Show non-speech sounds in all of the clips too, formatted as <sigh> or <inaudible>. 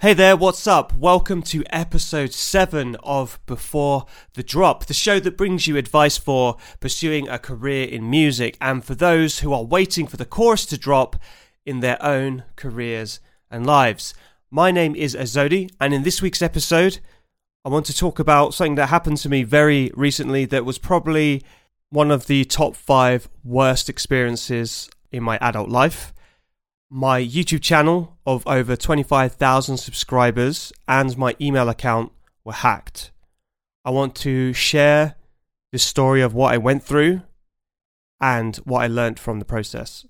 Hey there, what's up? Welcome to episode 7 of Before the Drop, the show that brings you advice for pursuing a career in music and for those who are waiting for the chorus to drop in their own careers and lives. My name is Azodi, and in this week's episode, I want to talk about something that happened to me very recently that was probably one of the top five worst experiences in my adult life my YouTube channel of over 25,000 subscribers and my email account were hacked. I want to share the story of what I went through and what I learned from the process.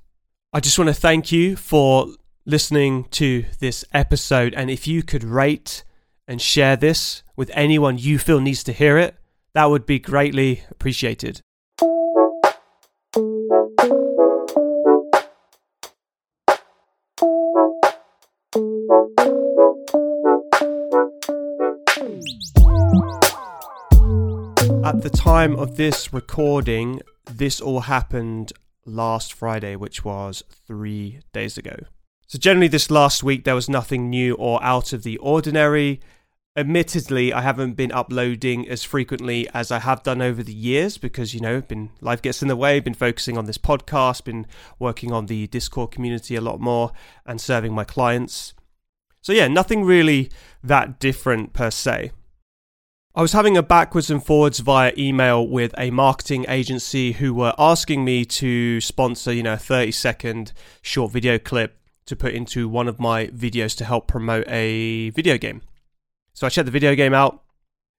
I just want to thank you for listening to this episode. And if you could rate and share this with anyone you feel needs to hear it, that would be greatly appreciated. At the time of this recording, this all happened last Friday, which was three days ago. So, generally, this last week there was nothing new or out of the ordinary. Admittedly, I haven't been uploading as frequently as I have done over the years because, you know, been life gets in the way, been focusing on this podcast, been working on the Discord community a lot more and serving my clients. So, yeah, nothing really that different per se. I was having a backwards and forwards via email with a marketing agency who were asking me to sponsor, you know, a 30 second short video clip to put into one of my videos to help promote a video game. So I checked the video game out.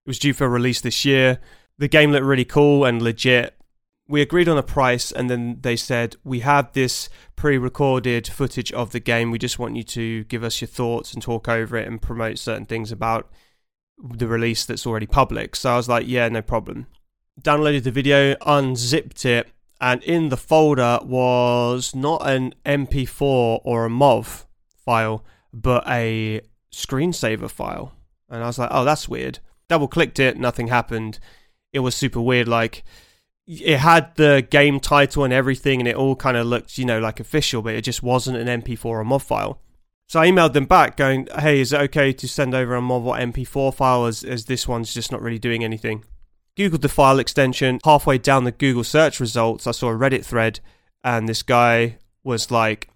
It was due for release this year. The game looked really cool and legit. We agreed on a price, and then they said, We have this pre recorded footage of the game. We just want you to give us your thoughts and talk over it and promote certain things about the release that's already public. So I was like, yeah, no problem. Downloaded the video, unzipped it, and in the folder was not an MP4 or a MOV file, but a screensaver file. And I was like, oh, that's weird. Double clicked it, nothing happened. It was super weird. Like, it had the game title and everything, and it all kind of looked, you know, like official, but it just wasn't an MP4 or MOV file. So I emailed them back going, hey, is it okay to send over a Marvel MP4 file as, as this one's just not really doing anything? Googled the file extension. Halfway down the Google search results, I saw a Reddit thread, and this guy was like,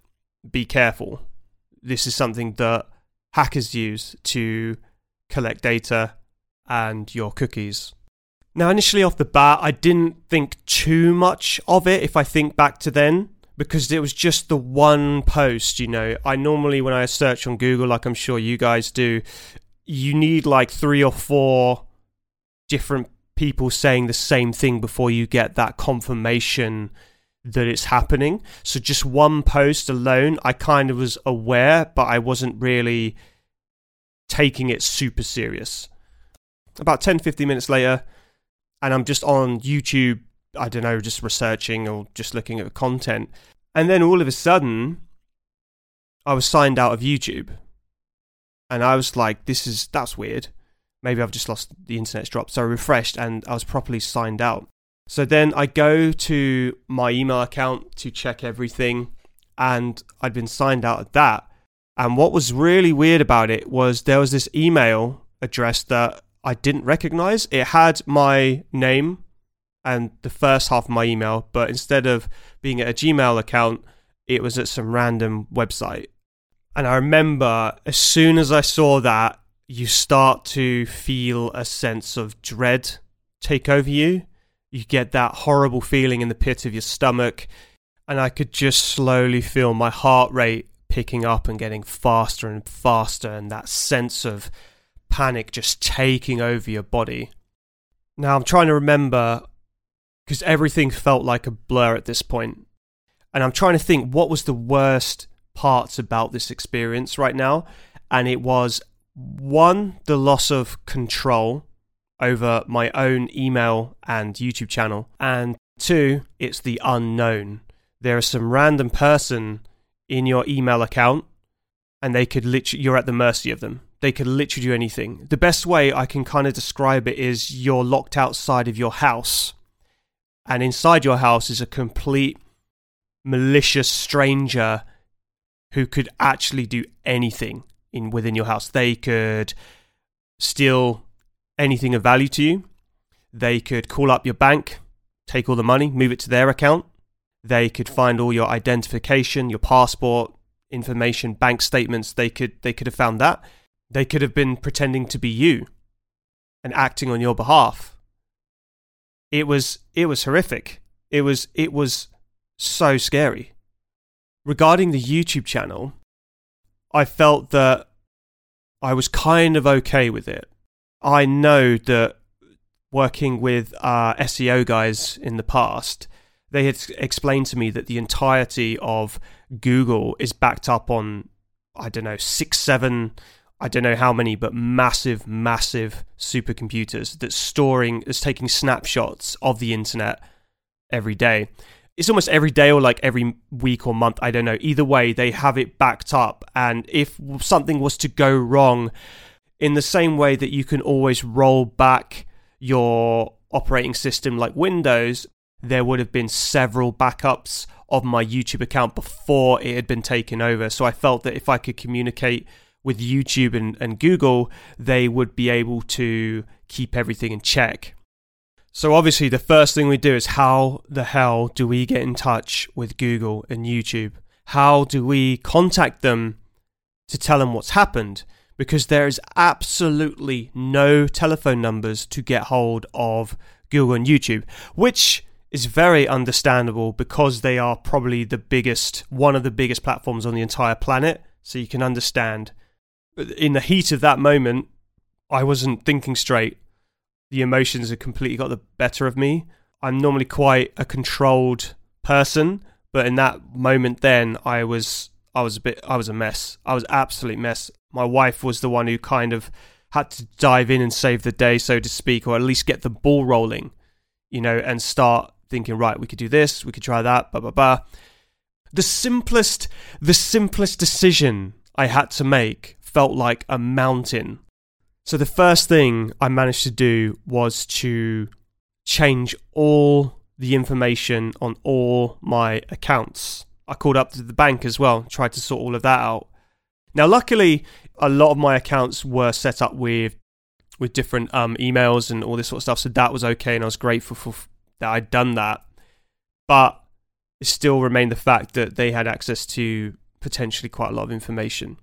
be careful. This is something that hackers use to collect data and your cookies. Now, initially off the bat, I didn't think too much of it if I think back to then because it was just the one post, you know. I normally, when I search on Google, like I'm sure you guys do, you need like three or four different people saying the same thing before you get that confirmation that it's happening. So just one post alone, I kind of was aware, but I wasn't really taking it super serious. About 10 15 minutes later, and I'm just on YouTube I don't know, just researching or just looking at the content. And then all of a sudden, I was signed out of YouTube. And I was like, this is, that's weird. Maybe I've just lost the internet's dropped. So I refreshed and I was properly signed out. So then I go to my email account to check everything. And I'd been signed out of that. And what was really weird about it was there was this email address that I didn't recognize. It had my name and the first half of my email, but instead of being at a Gmail account, it was at some random website. And I remember as soon as I saw that, you start to feel a sense of dread take over you. You get that horrible feeling in the pit of your stomach. And I could just slowly feel my heart rate picking up and getting faster and faster, and that sense of panic just taking over your body. Now, I'm trying to remember because everything felt like a blur at this point. And I'm trying to think what was the worst parts about this experience right now. And it was one, the loss of control over my own email and YouTube channel. And two, it's the unknown. There is some random person in your email account and they could literally, you're at the mercy of them. They could literally do anything. The best way I can kind of describe it is you're locked outside of your house and inside your house is a complete malicious stranger who could actually do anything in within your house. They could steal anything of value to you. They could call up your bank, take all the money, move it to their account. They could find all your identification, your passport information, bank statements. They could they could have found that. They could have been pretending to be you and acting on your behalf. It was it was horrific. It was it was so scary. Regarding the YouTube channel, I felt that I was kind of okay with it. I know that working with uh, SEO guys in the past, they had explained to me that the entirety of Google is backed up on, I don't know, six, seven, I don't know how many, but massive, massive supercomputers that's storing, that's taking snapshots of the internet every day. It's almost every day or like every week or month. I don't know. Either way, they have it backed up. And if something was to go wrong, in the same way that you can always roll back your operating system like Windows, there would have been several backups of my YouTube account before it had been taken over. So I felt that if I could communicate with YouTube and, and Google, they would be able to keep everything in check. So obviously, the first thing we do is how the hell do we get in touch with Google and YouTube? How do we contact them to tell them what's happened? Because there is absolutely no telephone numbers to get hold of Google and YouTube, which is very understandable because they are probably the biggest, one of the biggest platforms on the entire planet. So you can understand. In the heat of that moment, I wasn't thinking straight. The emotions had completely got the better of me. I'm normally quite a controlled person, but in that moment, then I was, I was a bit, I was a mess. I was absolute mess. My wife was the one who kind of had to dive in and save the day, so to speak, or at least get the ball rolling, you know, and start thinking, right, we could do this, we could try that, blah blah blah. The simplest, the simplest decision I had to make felt like a mountain. So the first thing I managed to do was to change all the information on all my accounts. I called up to the bank as well, tried to sort all of that out. Now, luckily, a lot of my accounts were set up with with different um, emails and all this sort of stuff, so that was okay, and I was grateful for that I'd done that, but it still remained the fact that they had access to potentially quite a lot of information.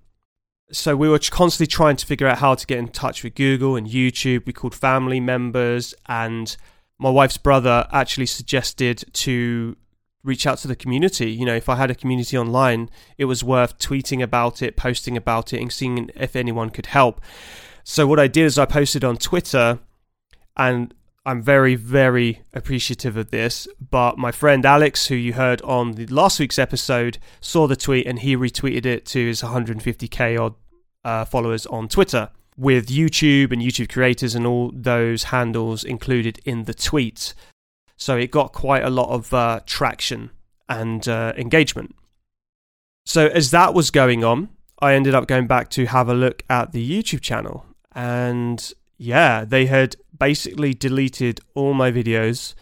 So we were constantly trying to figure out how to get in touch with Google and YouTube. We called family members, and my wife's brother actually suggested to reach out to the community. You know, if I had a community online, it was worth tweeting about it, posting about it, and seeing if anyone could help. So what I did is I posted on Twitter, and I'm very, very appreciative of this. But my friend Alex, who you heard on the last week's episode, saw the tweet and he retweeted it to his 150k odd uh, followers on Twitter, with YouTube and YouTube creators and all those handles included in the tweet. So it got quite a lot of uh, traction and uh, engagement. So as that was going on, I ended up going back to have a look at the YouTube channel. And yeah, they had basically deleted all my videos,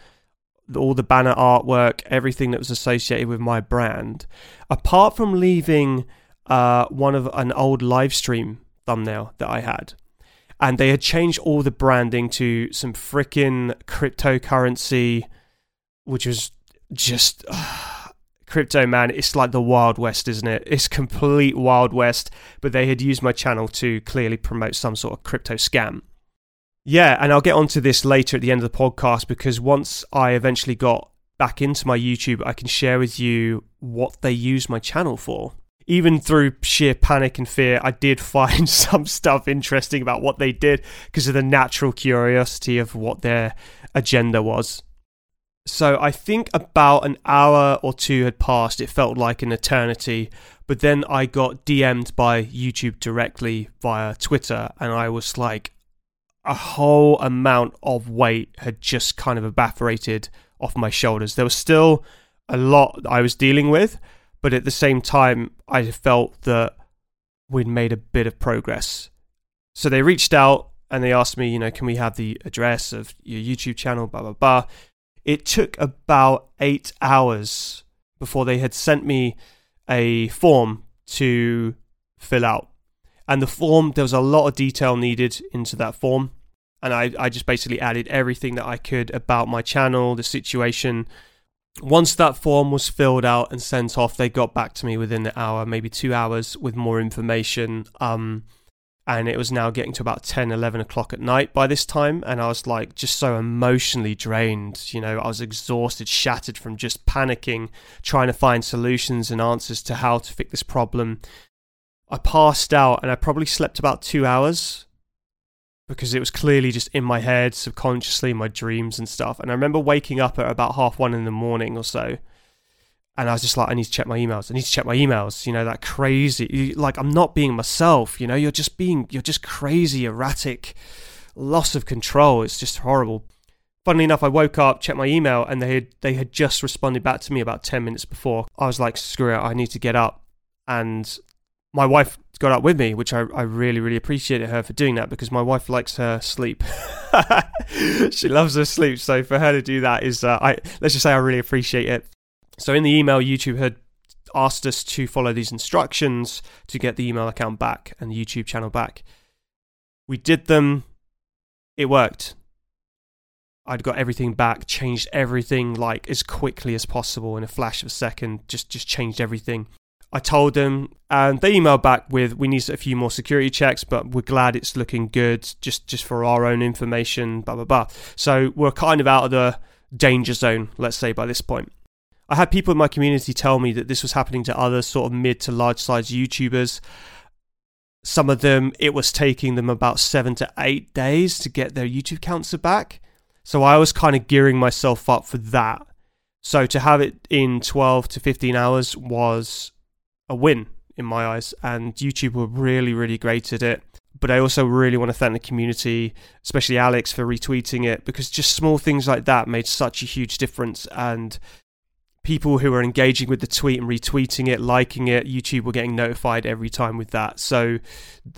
all the banner artwork, everything that was associated with my brand, apart from leaving uh, one of an old live stream thumbnail that I had. And they had changed all the branding to some freaking cryptocurrency, which was just uh, <sighs> crypto, man. It's like the Wild West, isn't it? It's complete Wild West. But they had used my channel to clearly promote some sort of crypto scam. Yeah, and I'll get onto this later at the end of the podcast because once I eventually got back into my YouTube, I can share with you what they use my channel for. Even through sheer panic and fear, I did <laughs> find some stuff interesting about what they did because of the natural curiosity of what their agenda was. So I think about an hour or two had passed. It felt like an eternity. But then I got DM'd by YouTube directly via Twitter, and I was like, a whole amount of weight had just kind of evaporated off my shoulders. There was still a lot I was dealing with, but at the same time, I felt that we'd made a bit of progress. So they reached out and they asked me, you know, can we have the address of your YouTube channel, blah, blah, blah. It took about eight hours before they had sent me a form to fill out. And the form, there was a lot of detail needed into that form. And I, I just basically added everything that I could about my channel, the situation. Once that form was filled out and sent off, they got back to me within an hour, maybe two hours, with more information. Um, and it was now getting to about 10 11 o'clock at night by this time and i was like just so emotionally drained you know i was exhausted shattered from just panicking trying to find solutions and answers to how to fix this problem i passed out and i probably slept about two hours because it was clearly just in my head subconsciously my dreams and stuff and i remember waking up at about half one in the morning or so and I was just like, I need to check my emails. I need to check my emails. You know, that crazy, like, I'm not being myself. You know, you're just being, you're just crazy, erratic, loss of control. It's just horrible. Funnily enough, I woke up, checked my email, and they had, they had just responded back to me about 10 minutes before. I was like, screw it, I need to get up. And my wife got up with me, which I, I really, really appreciated her for doing that because my wife likes her sleep. <laughs> she loves her sleep. So for her to do that is, uh, I let's just say I really appreciate it. So in the email, YouTube had asked us to follow these instructions to get the email account back and the YouTube channel back. We did them. It worked. I'd got everything back, changed everything like as quickly as possible in a flash of a second, just just changed everything. I told them and they emailed back with we need a few more security checks, but we're glad it's looking good just just for our own information, blah blah blah. So we're kind of out of the danger zone, let's say by this point. I had people in my community tell me that this was happening to other sort of mid to large size YouTubers. Some of them, it was taking them about seven to eight days to get their YouTube counts back. So I was kind of gearing myself up for that. So to have it in 12 to 15 hours was a win in my eyes. And YouTube were really, really great at it. But I also really want to thank the community, especially Alex, for retweeting it because just small things like that made such a huge difference. And people who are engaging with the tweet and retweeting it, liking it, YouTube were getting notified every time with that. So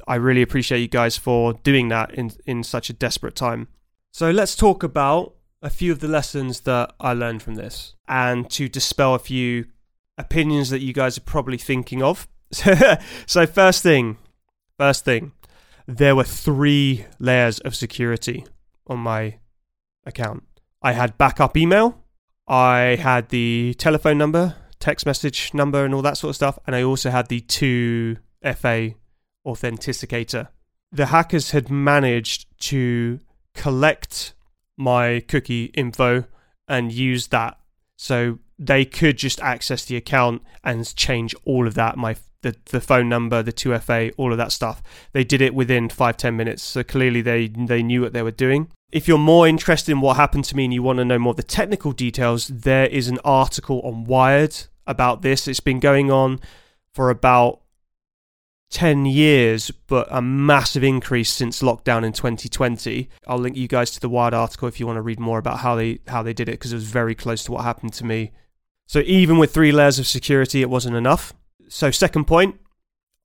I really appreciate you guys for doing that in in such a desperate time. So let's talk about a few of the lessons that I learned from this and to dispel a few opinions that you guys are probably thinking of. <laughs> so first thing, first thing, there were three layers of security on my account. I had backup email, I had the telephone number, text message number, and all that sort of stuff. And I also had the 2FA authenticator. The hackers had managed to collect my cookie info and use that. So they could just access the account and change all of that my the, the phone number, the 2FA, all of that stuff. They did it within five ten minutes. So clearly they, they knew what they were doing. If you're more interested in what happened to me and you want to know more of the technical details, there is an article on Wired about this. It's been going on for about 10 years, but a massive increase since lockdown in 2020. I'll link you guys to the Wired article if you want to read more about how they how they did it because it was very close to what happened to me. So even with three layers of security, it wasn't enough. So second point,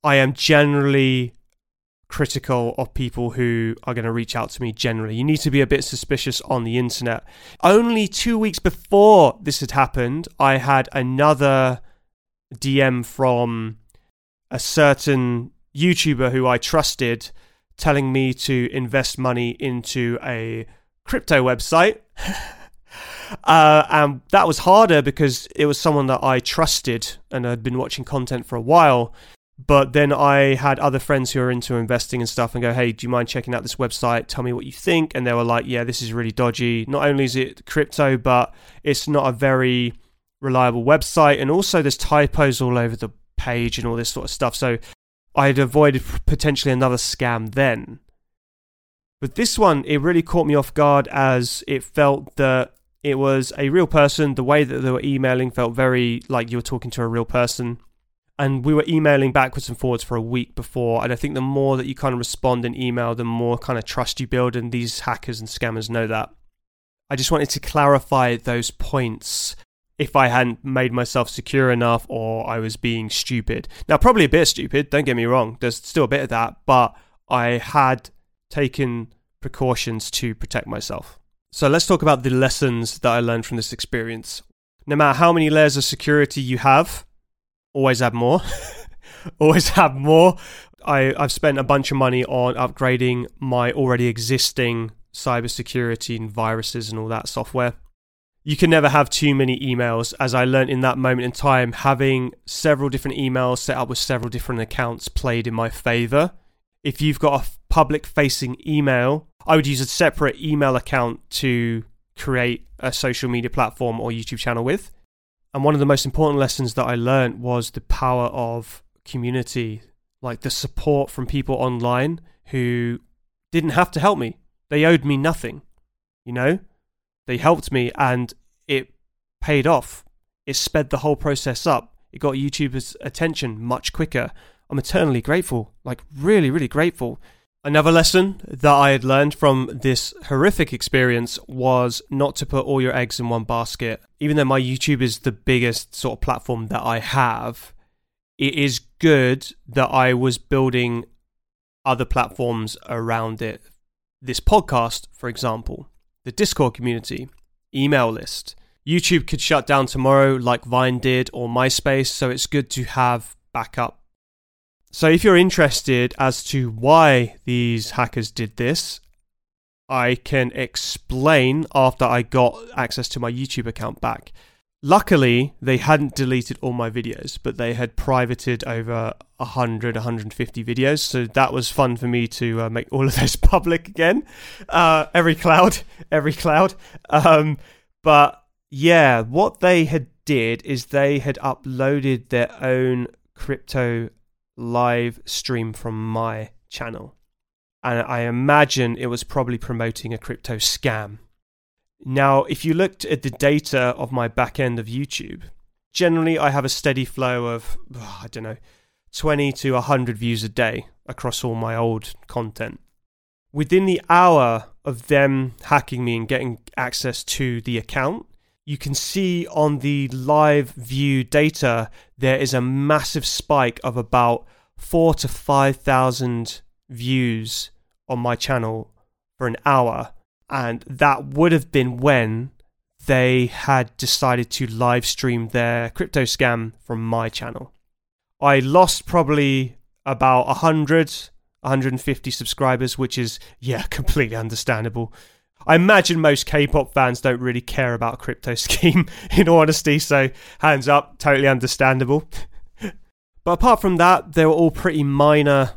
I am generally critical of people who are going to reach out to me generally. You need to be a bit suspicious on the internet. Only two weeks before this had happened, I had another DM from a certain YouTuber who I trusted telling me to invest money into a crypto website. <laughs> uh, and that was harder because it was someone that I trusted and had been watching content for a while. But then I had other friends who are into investing and stuff and go, hey, do you mind checking out this website? Tell me what you think. And they were like, yeah, this is really dodgy. Not only is it crypto, but it's not a very reliable website. And also, there's typos all over the page and all this sort of stuff. So I'd avoided potentially another scam then. But this one, it really caught me off guard as it felt that it was a real person. The way that they were emailing felt very like you were talking to a real person. And we were emailing backwards and forwards for a week before and i think the more that you kind of respond in email the more kind of trust you build and these hackers and scammers know that. I just wanted to clarify those points if i hadn't made myself secure enough or i was being stupid. Now probably a bit stupid don't get me wrong there's still a bit of that but i had taken precautions to protect myself so let's talk about the lessons that i learned from this experience no matter how many layers of security you have always have more. <laughs> always have more. I, I've spent a bunch of money on upgrading my already existing cybersecurity and viruses and all that software. You can never have too many emails, as I learned in that moment in time, having several different emails set up with several different accounts played in my favor. If you've got a public facing email, I would use a separate email account to create a social media platform or YouTube channel with. And one of the most important lessons that I learned was the power of community, like the support from people online who didn't have to help me. They owed me nothing, you know? They helped me and it paid off. It sped the whole process up. It got YouTubers' attention much quicker. I'm eternally grateful, like really, really grateful. Another lesson that I had learned from this horrific experience was not to put all your eggs in one basket. Even though my YouTube is the biggest sort of platform that I have, it is good that I was building other platforms around it. This podcast, for example, the Discord community, email list. YouTube could shut down tomorrow like Vine did or MySpace, so it's good to have backup so, if you're interested as to why these hackers did this, I can explain after I got access to my YouTube account back. Luckily, they hadn't deleted all my videos, but they had privated over 100, 150 videos. So that was fun for me to uh, make all of those <laughs> public again. Uh, every cloud, <laughs> every cloud. Um, but yeah, what they had did is they had uploaded their own crypto live stream from my channel. And I imagine it was probably promoting a crypto scam. Now, if you looked at the data of my back end of YouTube, generally I have a steady flow of, oh, I don't know, 20 to 100 views a day across all my old content. Within the hour of them hacking me and getting access to the account, you can see on the live view data there is a massive spike of about four to five thousand views on my channel for an hour, and that would have been when they had decided to live stream their crypto scam from my channel. I lost probably about 100, 150 subscribers, which is, yeah, <laughs> completely understandable. I imagine most K-pop fans don't really care about crypto <laughs> scheme, in honesty. So hands up, totally understandable. <laughs> but apart from that, they were all pretty minor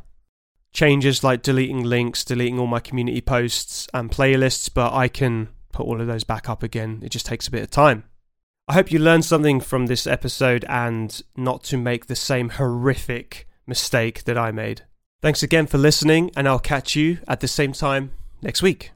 changes, like deleting links, deleting all my community posts and playlists. But I can put all of those back up again. It just takes a bit of time. I hope you learned something from this episode and not to make the same horrific mistake that I made. Thanks again for listening, and I'll catch you at the same time next week.